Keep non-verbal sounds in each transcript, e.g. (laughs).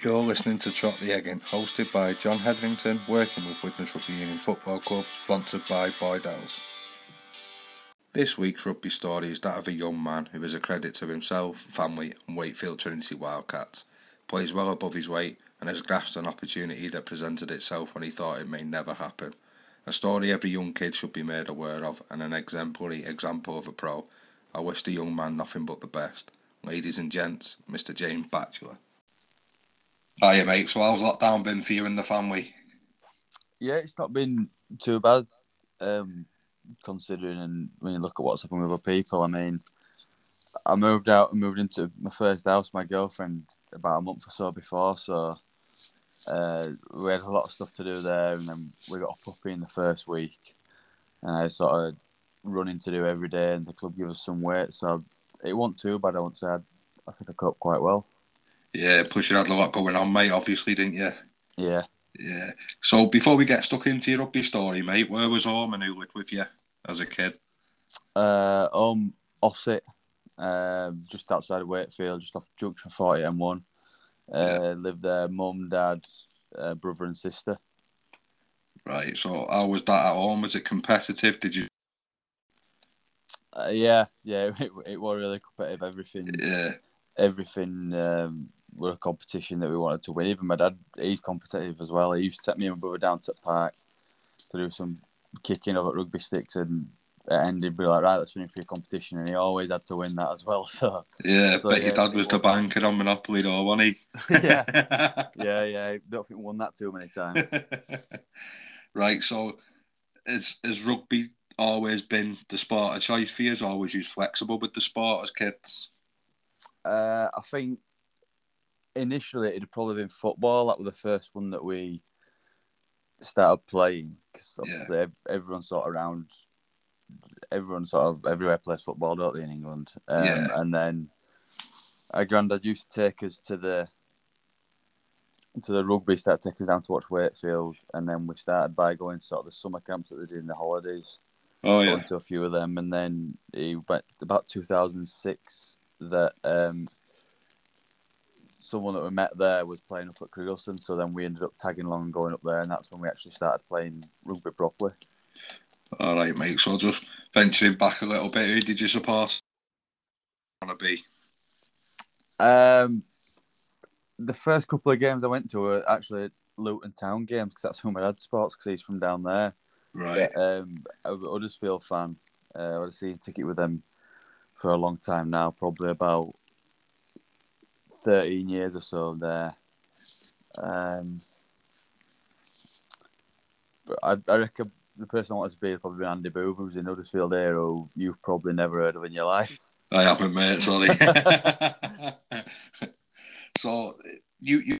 You're listening to Trot the Egging, hosted by John Hetherington, working with Widnes Rugby Union Football Club, sponsored by Boydell's. This week's rugby story is that of a young man who is a credit to himself, family, and Wakefield Trinity Wildcats. Plays well above his weight and has grasped an opportunity that presented itself when he thought it may never happen. A story every young kid should be made aware of, and an exemplary example of a pro. I wish the young man nothing but the best. Ladies and gents, Mr. James Batchelor. Hiya, mate. So, how's lockdown been for you and the family? Yeah, it's not been too bad, um, considering and when you look at what's happened with other people. I mean, I moved out and moved into my first house, my girlfriend, about a month or so before, so uh, we had a lot of stuff to do there, and then we got a puppy in the first week, and I sort of running to do every day, and the club gave us some weight, so it wasn't too bad. I won't say. I, I think I coped quite well. Yeah, plus you had a lot going on, mate. Obviously, didn't you? Yeah. Yeah. So before we get stuck into your rugby story, mate, where was home and who lived with you as a kid? Uh, um, Ossett, um, just outside of Wakefield, just off Junction Forty M one. Uh, Yeah. lived there, mum, dad, uh, brother, and sister. Right. So how was that at home? Was it competitive? Did you? Uh, yeah, yeah, (laughs) it, it was really competitive. Everything, Yeah. everything um, were a competition that we wanted to win. Even my dad, he's competitive as well. He used to take me and my brother down to the park to do some kicking of at rugby sticks, and the he'd be like, "Right, let's win for your competition," and he always had to win that as well. (laughs) So Yeah. So, bet your dad was the banker on Monopoly, though, wasn't he? (laughs) (laughs) yeah, yeah, yeah. I don't think we won that too many times. right. So, has has rugby always been the sport of choice for you? Has always used flexible with the sport as kids? Uh, I think initially it'd probably been football. That was the first one that we started playing because obviously ev- everyone sort of around, everyone sort of everywhere plays football, don't they, in England? Um, Yeah. And then our granddad used to take us to the to the rugby, start taking us down to watch Wakefield, and then we started by going sort of the summer camps that they did in the holidays Oh going yeah. to a few of them, and then he went about 2006 that um, someone that we met there was playing up at Crigglestone, so then we ended up tagging along and going up there, and that's when we actually started playing rugby properly. All right, mate. So just venturing back a little bit, who did you support? Want to be? Um, the first couple of games I went to were actually Luton Town games because that's who my dad sports because he's from down there. Right. Um, I'm a Huddersfield fan. Uh, I a season ticket with them for a long time now, probably about 13 years or so there. Um, but I, I reckon the person I wanted to be would probably Andy Booth, who's in Huddersfield here, who you've probably never heard of in your life. I haven't, mate. Sorry. (laughs) (laughs) so you you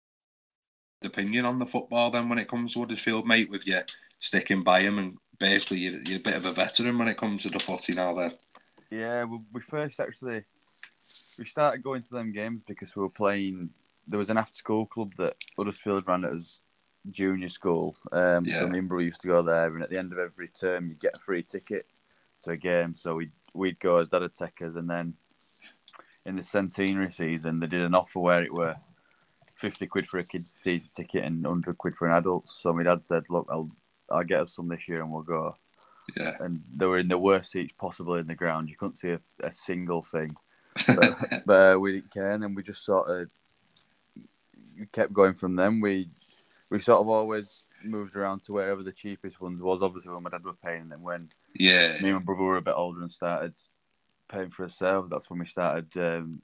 opinion on the football then when it comes to Huddersfield, mate, with you sticking by him and basically you're, you're a bit of a veteran when it comes to the footy now. Then. Yeah, we, we first actually we started going to them games because we were playing. There was an after-school club that Huddersfield ran at as junior school. Um, Yeah. So me and Bro used to go there, and at the end of every term, you get a free ticket to a game. So we'd we'd go as dad take us, and then in the centenary season, they did an offer where it were fifty quid for a kid's season ticket and hundred quid for an adult. So my dad said, "Look, I'll I'll get us some this year, and we'll go." Yeah. and they were in the worst seats possible in the ground. You couldn't see a, a single thing, but, (laughs) but uh, we didn't care, and then we just sort of we kept going from them. We we sort of always moved around to wherever the cheapest ones was. Obviously, when my dad was paying, and then when yeah. me and my brother were a bit older and started paying for ourselves, that's when we started um,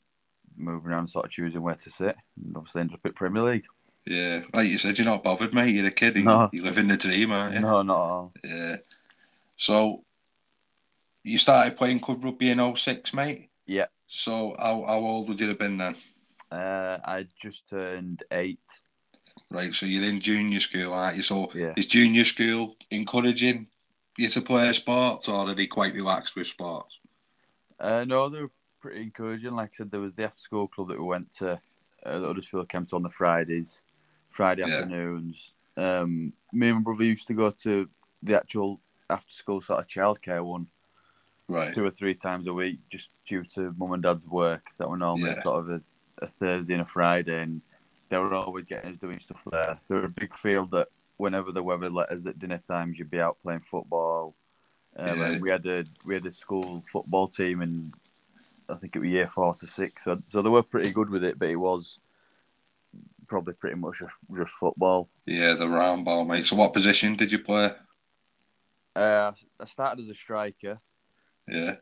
moving around, sort of choosing where to sit. And obviously, ended up at Premier League. Yeah, like you said, you're not bothered, mate. You're a kid. You, No. you live in the dream, aren't you? No, not at all. Yeah. So you started playing club rugby in 06, mate. Yeah. So how, how old would you have been then? Uh, I just turned eight. Right. So you're in junior school, aren't you? So Yeah. is junior school encouraging you to play sports, or are they quite relaxed with sports? Uh, no, they were pretty encouraging. Like I said, there was the after school club that we went to uh, that Huddersfield came to on the Fridays, Friday Yeah. afternoons. Um, me and my brother used to go to the actual after school sort of childcare one Right. two or three times a week, just due to mum and dad's work. That were normally Yeah. sort of a, a Thursday and a Friday, and they were always getting us doing stuff there. They were a big field that whenever the weather let us at dinner times, you'd be out playing football. Um, Yeah. we had a we had a school football team, and I think it was year four to six. So, so they were pretty good with it, but it was probably pretty much just, just football. Yeah, the round ball, mate. So, what position did you play? Uh, I started as a striker, Yeah,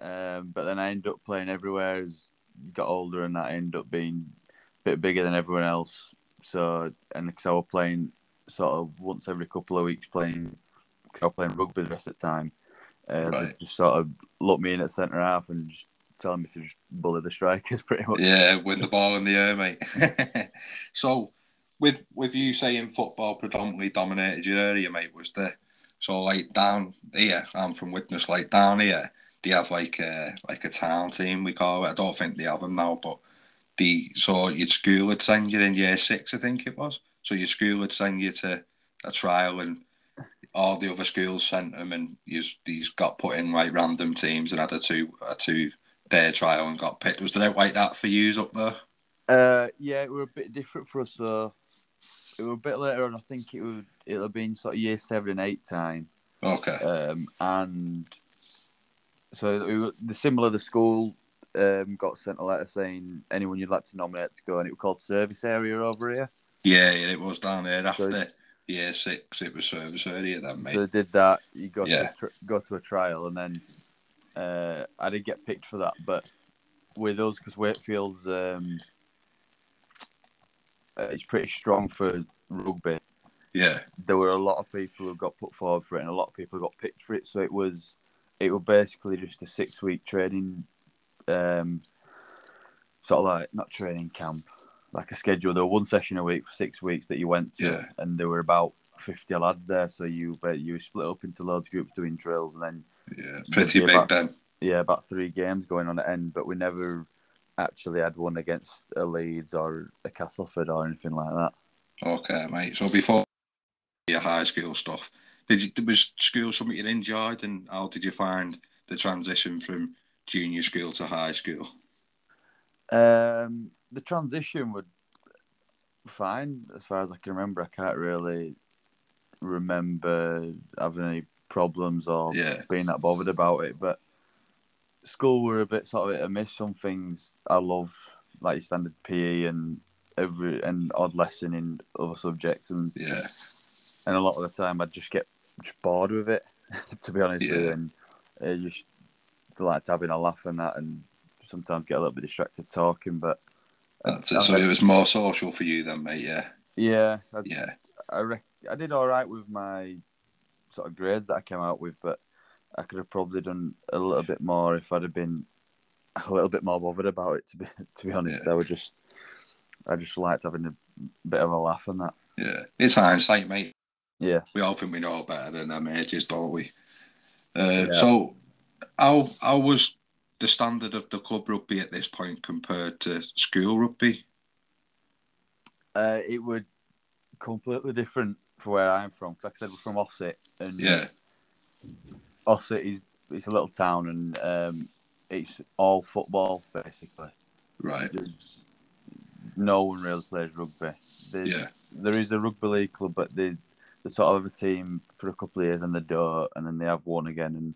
um, but then I ended up playing everywhere as got older, and that I ended up being a bit bigger than everyone else. So, and because I was playing sort of once every couple of weeks, playing because I was playing rugby the rest of the time, uh, they Right. just sort of looked me in at centre half and just telling me to just bully the strikers (laughs) pretty much. yeah, win the ball in the air, mate. (laughs) so, with with you saying football predominantly dominated your area, mate, was there? So, like down here, I'm from Widnes. Like down here, they have like a like a town team? We call it. I don't think they have them now, but the so your school would send you in year six, I think it was. So your school would send you to a trial, and all the other schools sent them, and you these got put in like random teams and had a two a two day trial and got picked. Was it out like that for yous up there? Uh, yeah, it were a bit different for us. So it were a bit later on. I think it would it'll have been sort of year seven and eight time. Okay. Um, and so we were, the similar the school um, got sent a letter saying anyone you'd like to nominate to go, and it was called service area over here. Yeah, it was down there after So- year six. It was service area then, mate. So they did that. You got Yeah. to tr- go to a trial, and then uh, I did get picked for that. But with us, because Wakefield's um, it's pretty strong for rugby. yeah, there were a lot of people who got put forward for it, and a lot of people got picked for it. So it was, it was basically just a six week training, um, sort of like not training camp, like a schedule. There was one session a week for six weeks that you went to, Yeah. and there were about fifty lads there. So you but you split up into loads of groups doing drills, and then yeah, pretty big but- then. yeah, about three games going on at end. But we never actually had one against a Leeds or a Castleford or anything like that. Okay, mate. So before your high school stuff, did you, was school something you enjoyed, and how did you find the transition from junior school to high school? Um, the transition would fine as far as I can remember. I can't really remember having any problems or Yeah, being that bothered about it. But school were a bit sort of hit and miss. Some things I love, like your standard PE and every and odd lesson in other subjects, and yeah, and a lot of the time I'd just get just bored with it. (laughs) to be honest Yeah. and uh, just like having a laugh and that, and sometimes get a little bit distracted talking, but. that's it. So it was more social for you then, mate. Yeah, Yeah, I, yeah, I, rec- I did all right with my sort of grades that I came out with, but I could have probably done a little bit more if I'd have been a little bit more bothered about it. To be (laughs) to be honest, Yeah. I would just I just liked having a bit of a laugh and that. yeah. It's hindsight, mate. Yeah. We all think we know better than them ages, don't we? Uh, Yeah. So, how how was the standard of the club rugby at this point compared to school rugby? Uh, it would completely different for where I'm from. 'cause like I said, we're from Ossett, and Yeah, Ossett is it's a little town, and um, it's all football basically. right. there's no one really plays rugby. There's, Yeah. There is a rugby league club, but they they sort of have a team for a couple of years and they don't, and then they have one again, and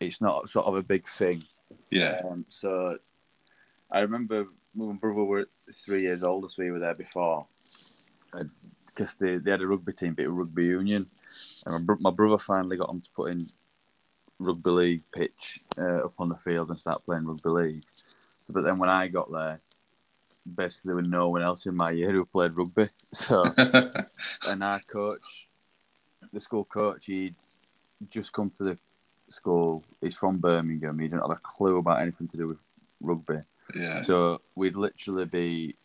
it's not sort of a big thing. Yeah, Um, so I remember my brother were three years older, so we were there before, because they, they had a rugby team, but it was rugby union, and my, bro- my brother finally got them to put in rugby league pitch uh, up on the field and start playing rugby league. But then when I got there, basically there was no one else in my year who played rugby. (laughs) So (laughs) and our coach, the school coach, he'd just come to the school. He's from Birmingham. He didn't have a clue about anything to do with rugby. yeah, So we'd literally be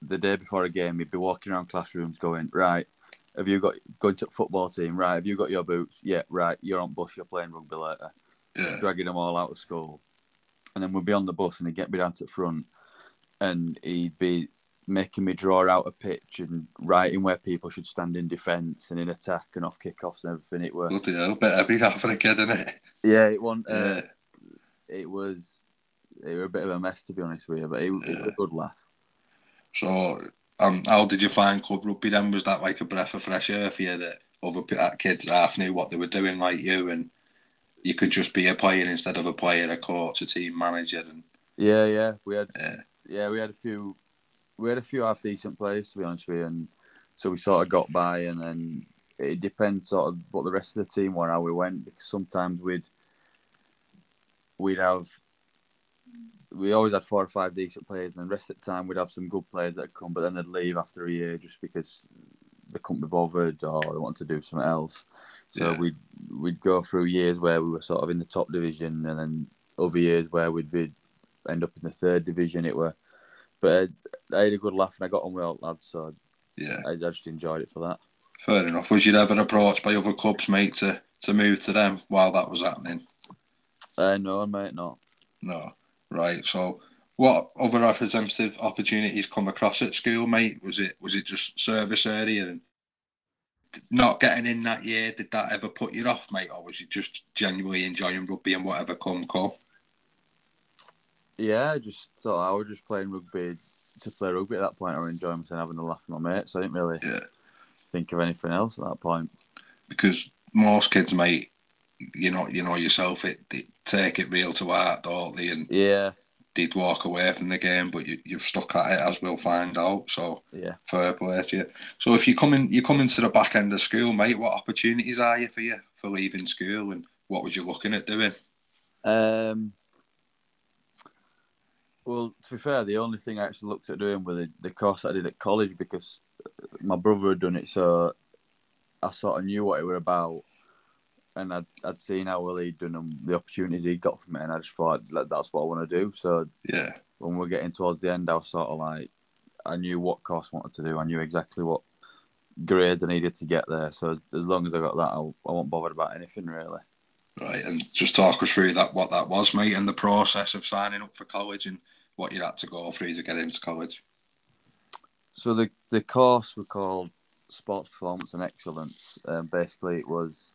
the day before a game. He'd be walking around classrooms, going, "Right, have you got going to football team? Right, have you got your boots? Yeah, right. You're on bus. You're playing rugby later." yeah, dragging them all out of school. And then we'd be on the bus and he'd get me down to the front and he'd be making me draw out a pitch and writing where people should stand in defence and in attack and off kickoffs and everything. It was Bloody hell, bit every now and again, isn't it? yeah, it wasn't uh, Yeah, it was it was a bit of a mess to be honest with you, but it, it was a good laugh. So, um, how did you find club rugby then? Was that like a breath of fresh air for you that other kids half knew what they were doing like you and you could just be a player instead of a player, a coach, a team manager, and yeah, yeah, we had yeah, yeah we had a few we had a few half decent players to be honest with you, and so we sort of got by, and then it depends sort of what the rest of the team were, how we went, because sometimes we'd we'd have we always had four or five decent players, and the rest of the time we'd have some good players that come, but then they'd leave after a year just because they couldn't be bothered or they wanted to do something else. So yeah. we'd we'd go through years where we were sort of in the top division, and then other years where we'd be end up in the third division. It were, but I, I had a good laugh and I got on with all lads, so yeah, I, I just enjoyed it for that. Fair enough. Was you ever approached by other clubs, mate, to, to move to them while that was happening? Uh, no, mate, not. No. Right. So, what other representative opportunities come across at school, mate? Was it was it just service area and not getting in that year? Did that ever put you off, mate, or was you just genuinely enjoying rugby and whatever come come? Yeah, just so I was just playing rugby to play rugby at that point. I was enjoying myself having a laugh with my mates. So I didn't really yeah think of anything else at that point. Because most kids, mate, you know, you know yourself, it they take it real to heart, don't they? And yeah, they'd walk away from the game, but you, you've stuck at it, as we'll find out. So yeah, fair play to you. So if you come in, you come into the back end of school, mate. What opportunities are you for you for leaving school, and what was you looking at doing? Um. Well, to be fair, the only thing I actually looked at doing was the, the course I did at college because my brother had done it, so I sort of knew what it were about, and I'd, I'd seen how well he'd done and the opportunities he got from it, and I just thought like, that's what I want to do. So yeah, when we're getting towards the end, I was sort of like, I knew what course I wanted to do. I knew exactly what grades I needed to get there. So as, as long as I got that, I, I won't bother about anything really. Right, and just talk us through that what that was, mate, and the process of signing up for college and what you had to go through to get into college. So the the course were called Sports Performance and Excellence. Um, basically, it was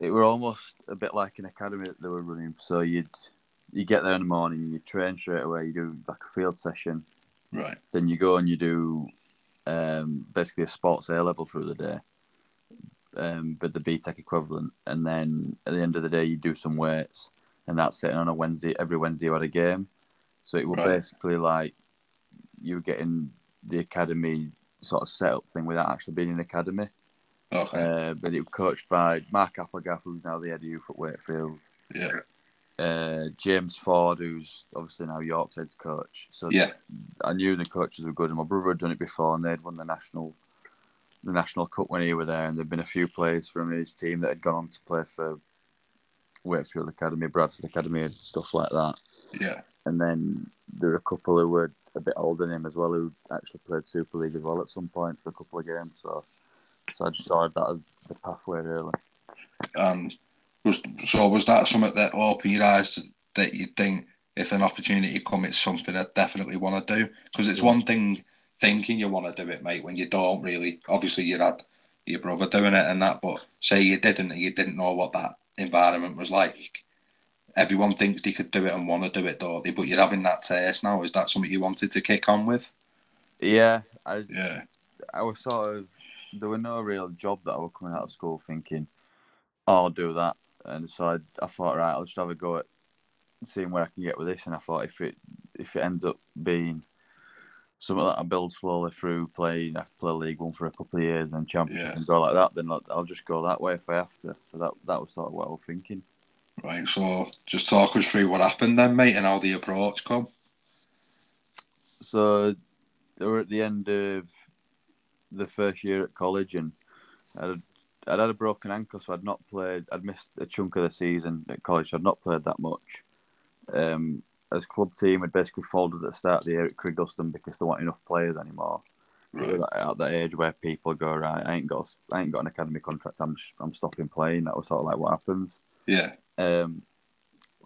it were almost a bit like an academy that they were running. So you'd you get there in the morning, you train straight away, you do like a field session, right? Then you go and you do um, basically a sports A level through the day, um, but the BTEC equivalent, and then at the end of the day you do some weights, and that's it. And on a Wednesday, every Wednesday you had a game, so it was right. basically like you were getting the academy sort of setup thing without actually being in academy. Okay. Uh, but it was coached by Mark Applegarth, who's now the head of youth at Wakefield. Yeah. Uh, James Ford, who's obviously now York's head coach. So yeah, I knew the coaches were good, and my brother had done it before, and they'd won the national, the national cup when he were there, and there'd been a few players from his team that had gone on to play for Wakefield Academy, Bradford Academy, and stuff like that. Yeah. And then there were a couple who were a bit older than him as well, who actually played Super League as well at some point for a couple of games. So, so I just saw that as the pathway really. And was so was that something that opened your eyes that you think if an opportunity comes, it's something I definitely want to do? Because it's yeah. one thing thinking you want to do it, mate, when you don't really. Obviously, you had your brother doing it and that, but say you didn't, and you didn't know what that environment was like everyone thinks they could do it and want to do it, don't they? But you're having that taste now. Is that something you wanted to kick on with? Yeah, I yeah. I was sort of there were no real job that I was coming out of school thinking, oh, I'll do that, and so I, I thought right, I'll just have a go at seeing where I can get with this, and I thought if it if it ends up being something that I build slowly through playing, I have to play League One for a couple of years and Championship yeah. and go like that, then I'll, I'll just go that way if I have to. So that that was sort of what I was thinking. Right, so just talk us through what happened then, mate, and how the approach come. So they were at the end of the first year at college, and I'd, I'd had a broken ankle, so I'd not played. I'd missed a chunk of the season at college. So I'd not played that much. Um, as club team, had basically folded at the start of the year at Crigglestone because there weren't enough players anymore. Right. At that age where people go right, I ain't got, I ain't got an academy contract. I'm, I'm stopping playing. That was sort of like what happens. Yeah. Um,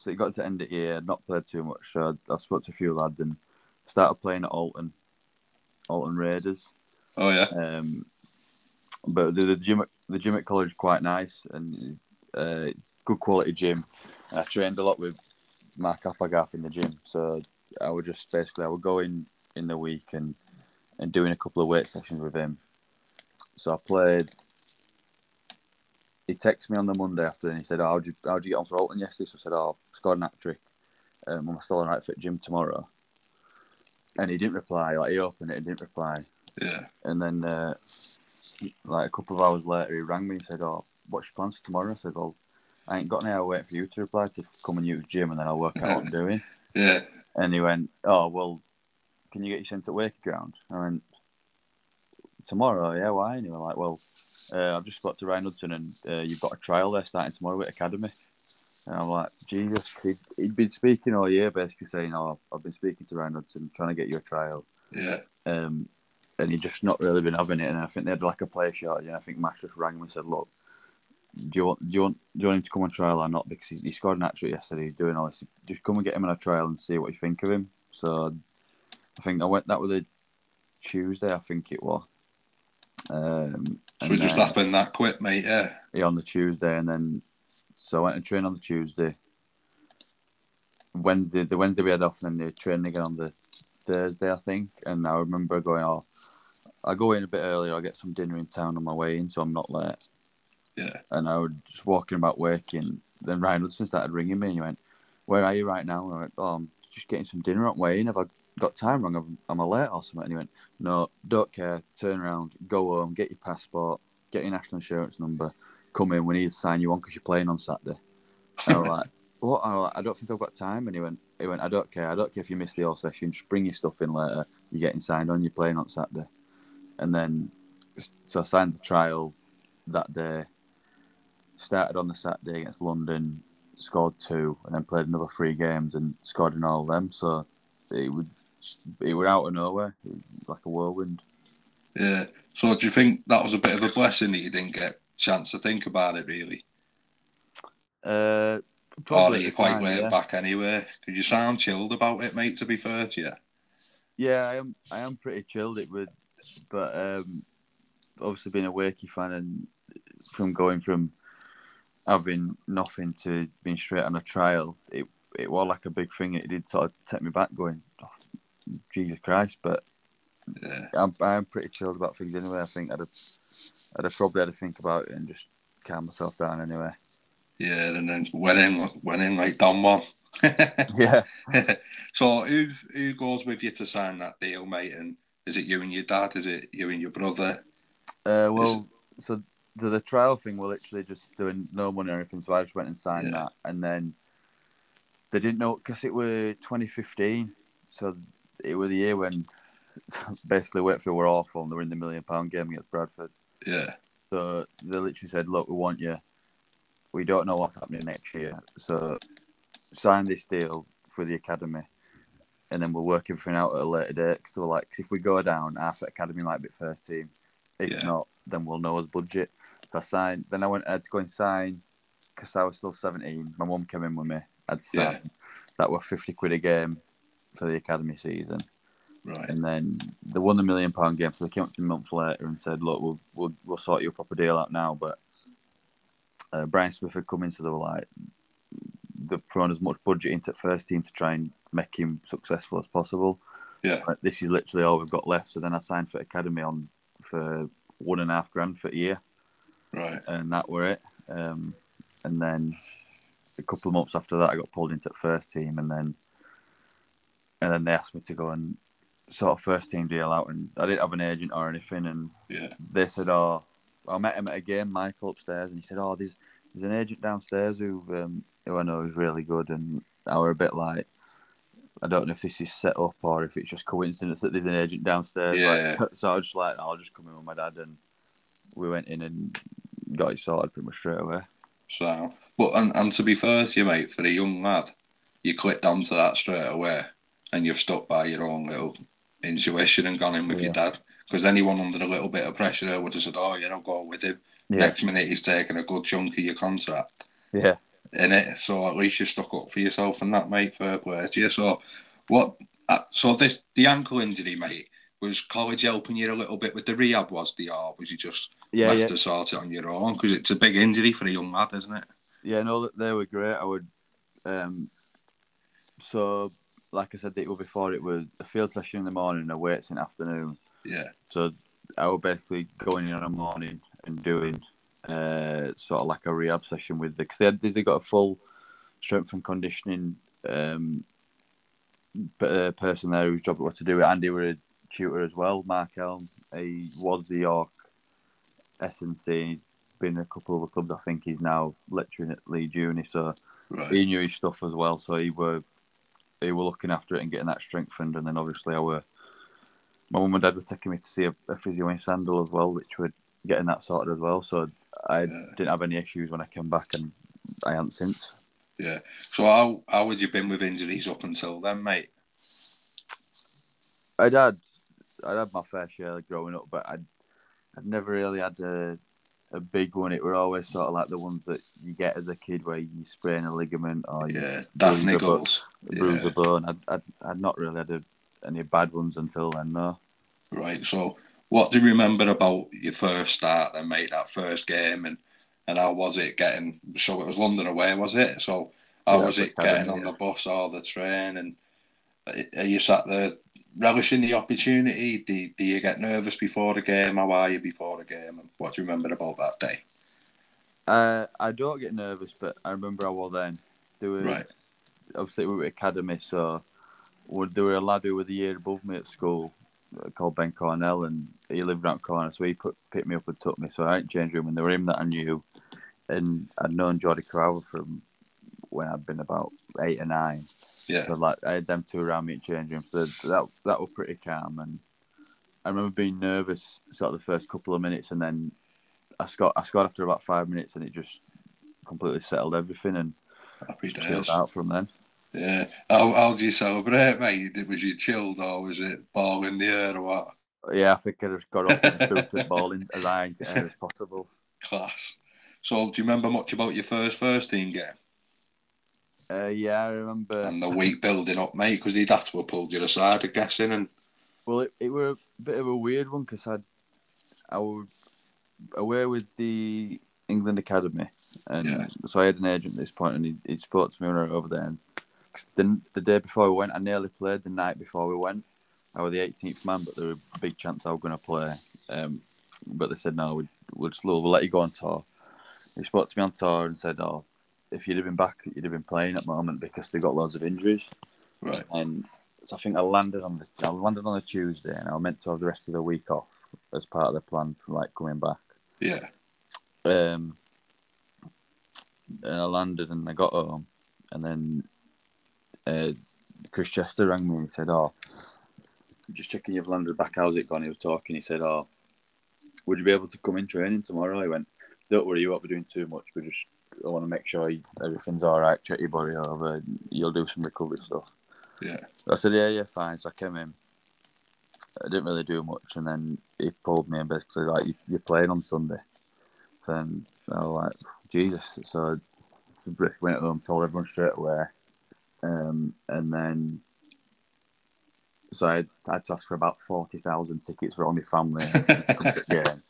so it got to end of year, not played too much. So I, I spoke to a few lads and started playing at Alton, Alton Raiders. Oh yeah. Um, but the, the gym the gym at college is quite nice and uh, good quality gym. I trained a lot with Mark Applegarth in the gym, so I would just basically I would go in in the week and and doing a couple of weight sessions with him. So I played. He texted me on the Monday after and he said, oh, "How'd you how'd you get on for Alton yesterday?" So I said, "Oh, scored an hat trick. Um, I'm still alright for the gym tomorrow." And he didn't reply. Like he opened it and didn't reply. Yeah. And then, uh, like a couple of hours later, he rang me and said, "Oh, what's your plans for tomorrow?" I said, "Well, I ain't got any hour waiting for you to reply to come and use the gym, and then I'll work out what I'm doing." Yeah. And he went, "Oh, well, can you get your sent to Wakey Ground?" I went, "Tomorrow, yeah. Why?" And he was like, "Well, uh, I've just spoke to Ryan Hudson, and uh, you've got a trial there starting tomorrow at Academy." And I'm like, Jesus, he'd, he'd been speaking all year, basically saying, "Oh, I've been speaking to Ryan Hudson, trying to get you a trial." Yeah. um, and he'd just not really been having it. And I think they had like a player shortage, and I think Mash just rang him and said, "Look, do you want do you want do you want him to come on trial or not? Because he, he scored an hat trick yesterday. He's doing all this. Just come and get him on a trial and see what you think of him." So I think I went that was a Tuesday, I think it was. Um, So it just then- happened that quick, mate. Yeah. yeah, on the Tuesday, and then so I went and trained on the Tuesday. Wednesday, the Wednesday we had off, and then they trained again on the Thursday, I think. And I remember going, "Oh, I go in a bit earlier. I get some dinner in town on my way in, so I'm not late." Yeah. And I was just walking about working. Then Ryan Hudson started ringing me, and he went, "Where are you right now?" And I went, "Oh, I'm just getting some dinner on my way in. Have I got time wrong? Am- I late or something?" And he went, "No, don't care. Turn around, go home, get your passport, get your national insurance number, come in. We need to sign you on because you're playing on Saturday." And I was like, "What?" I, I don't think I've got time. And he went, "He went, I don't care. I don't care if you miss the all session. Just bring your stuff in later. You're getting signed on. You're playing on Saturday." And then, so I signed the trial that day. Started on the Saturday against London, scored two, and then played another three games and scored in all of them. So it would, it were out of nowhere, like a whirlwind. Yeah. So do you think that was a bit of a blessing that you didn't get a chance to think about it really? Uh, probably you at the quite time, laid yeah. back anyway? Because you sound chilled about it, mate, to be fair to you. Yeah, I am. I am pretty chilled. It would, but um, obviously being a Wakey fan and from going from having nothing to being straight on a trial, it it was like a big thing. It did sort of take me back, going, oh, Jesus Christ! But Yeah. I'm I'm pretty chilled about things anyway. I think I'd have, I'd have probably had to think about it and just calm myself down anyway. Yeah, and then went in, went in like done one. (laughs) Yeah. so who who goes with you to sign that deal, mate? And is it you and your dad? Is it you and your brother? Uh, well, so the, the trial thing, we're literally just doing no money or anything. So I just went and signed Yeah. that, and then they didn't know because it was 2015. So it was the year when (laughs) basically Wakefield were awful and they were in the million pound game against Bradford. Yeah, So they literally said, "Look, we want you. We don't know what's happening next year, so sign this deal for the academy, and then we'll work everything out at a later date." So we're like, 'cause if we go down, half the academy might be first team. If Yeah. not, then we'll know his budget. So I signed. Then I went. I had to go and sign because I was still seventeen. My mum came in with me. I'd Yeah. That were fifty quid a game for the academy season. right. And then they won the million pound game, so they came up to me a month later and said, "Look, we'll we'll, we'll sort you a proper deal out now." But uh, Brian Smith had come in, so they were like, they've thrown as much budget into the first team to try and make him successful as possible. Yeah, But this is literally all we've got left. So then I signed for academy on for one and a half grand for a year, right. and that were it. Um, and then a couple of months after that, I got pulled into the first team, and then and then they asked me to go and sort of first team deal out, and I didn't have an agent or anything, and Yeah, they said, "Oh, I met him at a game, Michael upstairs, and he said, "Oh, there's there's an agent downstairs who um, who I know is really good," and I were a bit like. I don't know if this is set up or if it's just coincidence that there's an agent downstairs. Yeah. Like, (laughs) so I was just like, I'll just come in with my dad, and we went in and got it sorted pretty much straight away. so but and, and to be fair to you, mate, for a young lad, you clicked onto that straight away, and you've stuck by your own little intuition and gone in with your dad. Because anyone under a little bit of pressure would have said, "Oh, yeah, I'll go with him." Yeah, Next minute, he's taking a good chunk of your contract. yeah. in it. So at least you stuck up for yourself and that, mate. Fair play to you. So what? Uh, so this the ankle injury, mate. Was college helping you a little bit with the rehab? Was the or was you just Yeah, left yeah, to sort it on your own? Because it's a big injury for a young lad, isn't it? yeah. No, they were great. I would, um, so like I said it was before, it was a field session in the morning and a weights in the afternoon. Yeah. So I was basically going in in the morning and doing uh, sort of like a rehab session with the because they had they got a full strength and conditioning um, p- uh, person there whose job it was to do it. Andy were a tutor as well. Mark Elm, he was the York SNC. He's been in a couple of clubs. I think he's now lecturing at Leeds Uni, so Right. he knew his stuff as well. So he were he were looking after it and getting that strengthened. And then obviously I our my mum and dad were taking me to see a, a physio in Sandal as well, which were getting that sorted as well. So I Yeah. didn't have any issues when I came back, and I haven't since. Yeah. So how how had you been with injuries up until then, mate? I'd had I'd had my fair share growing up, but I'd I'd never really had a a big one. It were always sort of like the ones that you get as a kid where you sprain a ligament or you Yeah. bruise Daft a bruise Yeah. a bone. I'd, I'd I'd not really had a, any bad ones until then. No. Right. So what do you remember about your first start then, mate? That first game and and how was it getting? So it was London away, was it? So how Yeah, was it getting on yeah. the bus or the train? And are you sat there relishing the opportunity? Do, do you get nervous before the game? How are you before the game? And what do you remember about that day? Uh, I don't get nervous, but I remember I was then. There was Right. obviously we were academy, so there were a lad who was a year above me at school uh, called Ben Cornell, and he lived around the corner, so he put picked me up and took me. So I ain't changed room, and there were him that I knew, and I'd known Jordy Crowther from when I'd been about eight or nine. Yeah. So like I had them two around me in change room, so that that was pretty calm. And I remember being nervous sort of the first couple of minutes, and then I scored. I scored after about five minutes, and it just completely settled everything, and chilled out from then. Yeah. How, how did you celebrate, mate? Did- Was you chilled or was it ball in the air or what? Yeah, I think I just got up and (laughs) booted the ball in as high into air as possible. Class. So do you remember much about your first first team game Uh, yeah, I remember. and the week building up, mate? Because he'd have to have pulled you aside, I'm guessing, and Well, it, it were a bit of a weird one because I, I was away with the England Academy, and Yeah. so I had an agent at this point, and he, he spoke to me when I went over there. And the, the day before we went, I nearly played. The night before we went, I was the 18th man, but there was a big chance I was going to play. Um, but they said no, we, we'll just we'll let you go on tour. He spoke to me on tour and said, "Oh, if you'd have been back, you'd have been playing at the moment because they got loads of injuries." right, and so I think I landed on the I landed on a Tuesday, and I was meant to have the rest of the week off as part of the plan for like coming back. yeah, Um, and I landed and I got home, and then uh, Chris Chester rang me and said, "Oh, just checking you've landed back. How's it gone?" He was talking. He said, "Oh, would you be able to come in training tomorrow?" I went, "Don't worry, you won't be doing too much. We just I want to make sure everything's all right. Check your body over. You'll do some recovery stuff." yeah, I said, yeah, yeah, fine. So I came in. I didn't really do much, and then he pulled me and basically like, you, you're playing on Sunday. Then I was like, Jesus. So I went home, told everyone straight away. Um, and then, so I had, I had to ask for about 40,000 tickets for all my family to come to the game.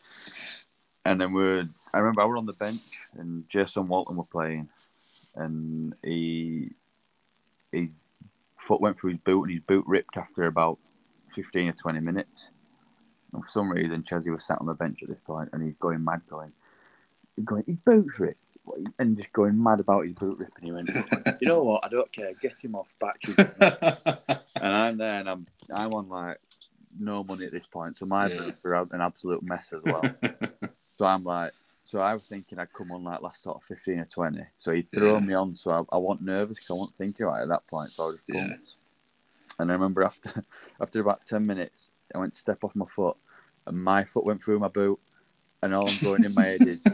And then we're I remember I was on the bench and Jason Walton were playing, and he, he foot went through his boot and his boot ripped after about 15 or 20 minutes. And for some reason, Chesney was sat on the bench at this point and he's going mad, going, going, his boot's ripped. And just going mad about his boot ripping. He went, (laughs) you know what? I don't care. Get him off back. (laughs) and I'm there and I'm, I'm on like no money at this point. So my Yeah. boots are an absolute mess as well. (laughs) So I'm like, so I was thinking I'd come on like last sort of 15 or 20. So he'd thrown Yeah. me on, so I, I wasn't nervous because I wasn't thinking about it at that point. So I just Yeah. And I remember after after about 10 minutes, I went to step off my foot and my foot went through my boot. And all I'm going in my head is,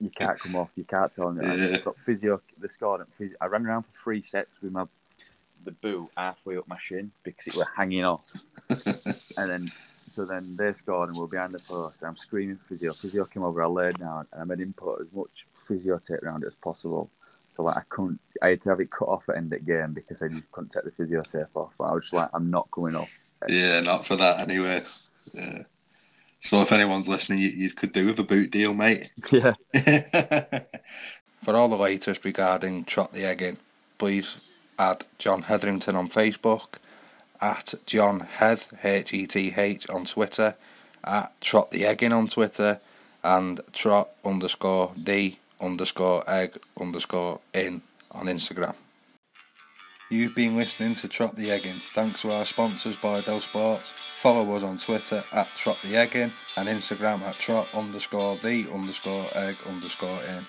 you can't come off, you can't tell me. Yeah. I got physio, the scored. and physio- I ran around for three sets with my the boot halfway up my shin because it was hanging off. (laughs) And then, so then they scored and we we're behind the post. I'm screaming physio. Physio came over, I laid down and I made him put as much physio tape around it as possible. So like I couldn't, I had to have it cut off at end of the game because I just couldn't take the physio tape off. But I was just like, I'm not coming off. yeah, not for that anyway. Yeah. So if anyone's listening, you, you could do with a boot deal, mate. Yeah. (laughs) For all the latest regarding Trot the Egg In, please add John Hetherington on Facebook, at John Heth, H E T H on Twitter, at Trot the Egging on Twitter, and Trot underscore D underscore egg underscore in on Instagram. You've been listening to Trot the Egging. Thanks to our sponsors, Bydel Sports. Follow us on Twitter at Trot the Egging and Instagram at Trot underscore the underscore egg underscore in.